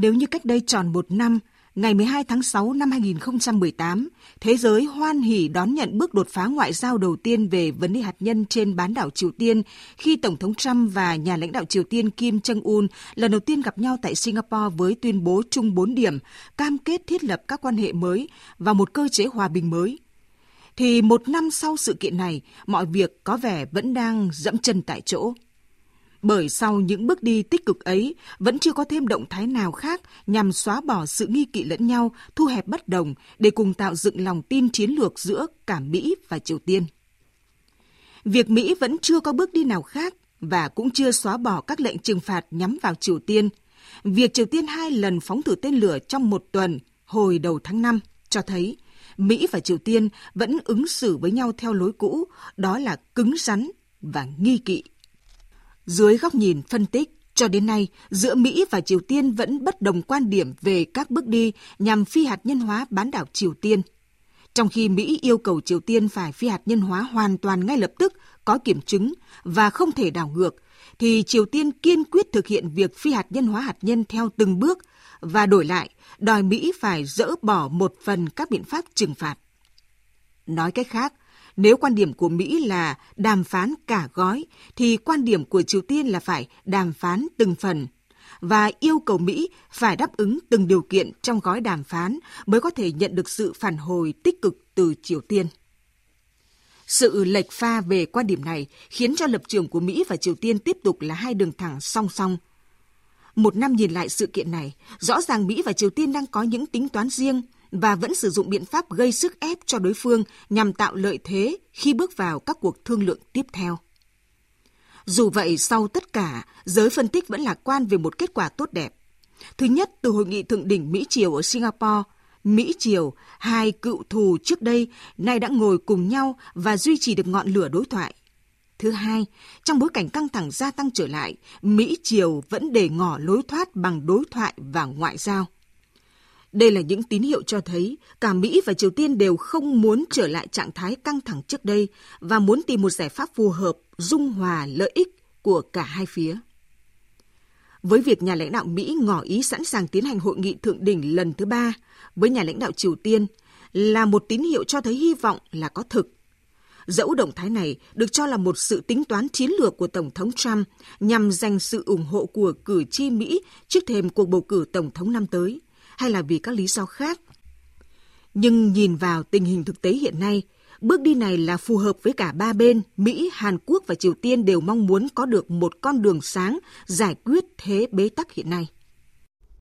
Nếu như cách đây tròn một năm, ngày 12 tháng 6 năm 2018, thế giới hoan hỉ đón nhận bước đột phá ngoại giao đầu tiên về vấn đề hạt nhân trên bán đảo Triều Tiên khi Tổng thống Trump và nhà lãnh đạo Triều Tiên Kim Jong-un lần đầu tiên gặp nhau tại Singapore với tuyên bố chung 4 điểm, cam kết thiết lập các quan hệ mới và một cơ chế hòa bình mới. Thì một năm sau sự kiện này, mọi việc có vẻ vẫn đang dẫm chân tại chỗ bởi sau những bước đi tích cực ấy vẫn chưa có thêm động thái nào khác nhằm xóa bỏ sự nghi kỵ lẫn nhau, thu hẹp bất đồng để cùng tạo dựng lòng tin chiến lược giữa cả Mỹ và Triều Tiên. Việc Mỹ vẫn chưa có bước đi nào khác và cũng chưa xóa bỏ các lệnh trừng phạt nhắm vào Triều Tiên. Việc Triều Tiên hai lần phóng thử tên lửa trong một tuần hồi đầu tháng 5 cho thấy Mỹ và Triều Tiên vẫn ứng xử với nhau theo lối cũ, đó là cứng rắn và nghi kỵ. Dưới góc nhìn phân tích, cho đến nay, giữa Mỹ và Triều Tiên vẫn bất đồng quan điểm về các bước đi nhằm phi hạt nhân hóa bán đảo Triều Tiên. Trong khi Mỹ yêu cầu Triều Tiên phải phi hạt nhân hóa hoàn toàn ngay lập tức, có kiểm chứng và không thể đảo ngược, thì Triều Tiên kiên quyết thực hiện việc phi hạt nhân hóa hạt nhân theo từng bước và đổi lại đòi Mỹ phải dỡ bỏ một phần các biện pháp trừng phạt. Nói cách khác, nếu quan điểm của Mỹ là đàm phán cả gói, thì quan điểm của Triều Tiên là phải đàm phán từng phần và yêu cầu Mỹ phải đáp ứng từng điều kiện trong gói đàm phán mới có thể nhận được sự phản hồi tích cực từ Triều Tiên. Sự lệch pha về quan điểm này khiến cho lập trường của Mỹ và Triều Tiên tiếp tục là hai đường thẳng song song. Một năm nhìn lại sự kiện này, rõ ràng Mỹ và Triều Tiên đang có những tính toán riêng – và vẫn sử dụng biện pháp gây sức ép cho đối phương nhằm tạo lợi thế khi bước vào các cuộc thương lượng tiếp theo. Dù vậy, sau tất cả, giới phân tích vẫn lạc quan về một kết quả tốt đẹp. Thứ nhất, từ hội nghị thượng đỉnh Mỹ-Triều ở Singapore, Mỹ-Triều, hai cựu thù trước đây, nay đã ngồi cùng nhau và duy trì được ngọn lửa đối thoại. Thứ hai, trong bối cảnh căng thẳng gia tăng trở lại, Mỹ-Triều vẫn để ngỏ lối thoát bằng đối thoại và ngoại giao. Đây là những tín hiệu cho thấy cả Mỹ và Triều Tiên đều không muốn trở lại trạng thái căng thẳng trước đây và muốn tìm một giải pháp phù hợp, dung hòa lợi ích của cả hai phía. Với việc nhà lãnh đạo Mỹ ngỏ ý sẵn sàng tiến hành hội nghị thượng đỉnh lần thứ ba với nhà lãnh đạo Triều Tiên là một tín hiệu cho thấy hy vọng là có thực. Dẫu động thái này được cho là một sự tính toán chiến lược của Tổng thống Trump nhằm giành sự ủng hộ của cử tri Mỹ trước thềm cuộc bầu cử Tổng thống năm tới – hay là vì các lý do khác. Nhưng nhìn vào tình hình thực tế hiện nay, bước đi này là phù hợp với cả ba bên, Mỹ, Hàn Quốc và Triều Tiên đều mong muốn có được một con đường sáng giải quyết thế bế tắc hiện nay.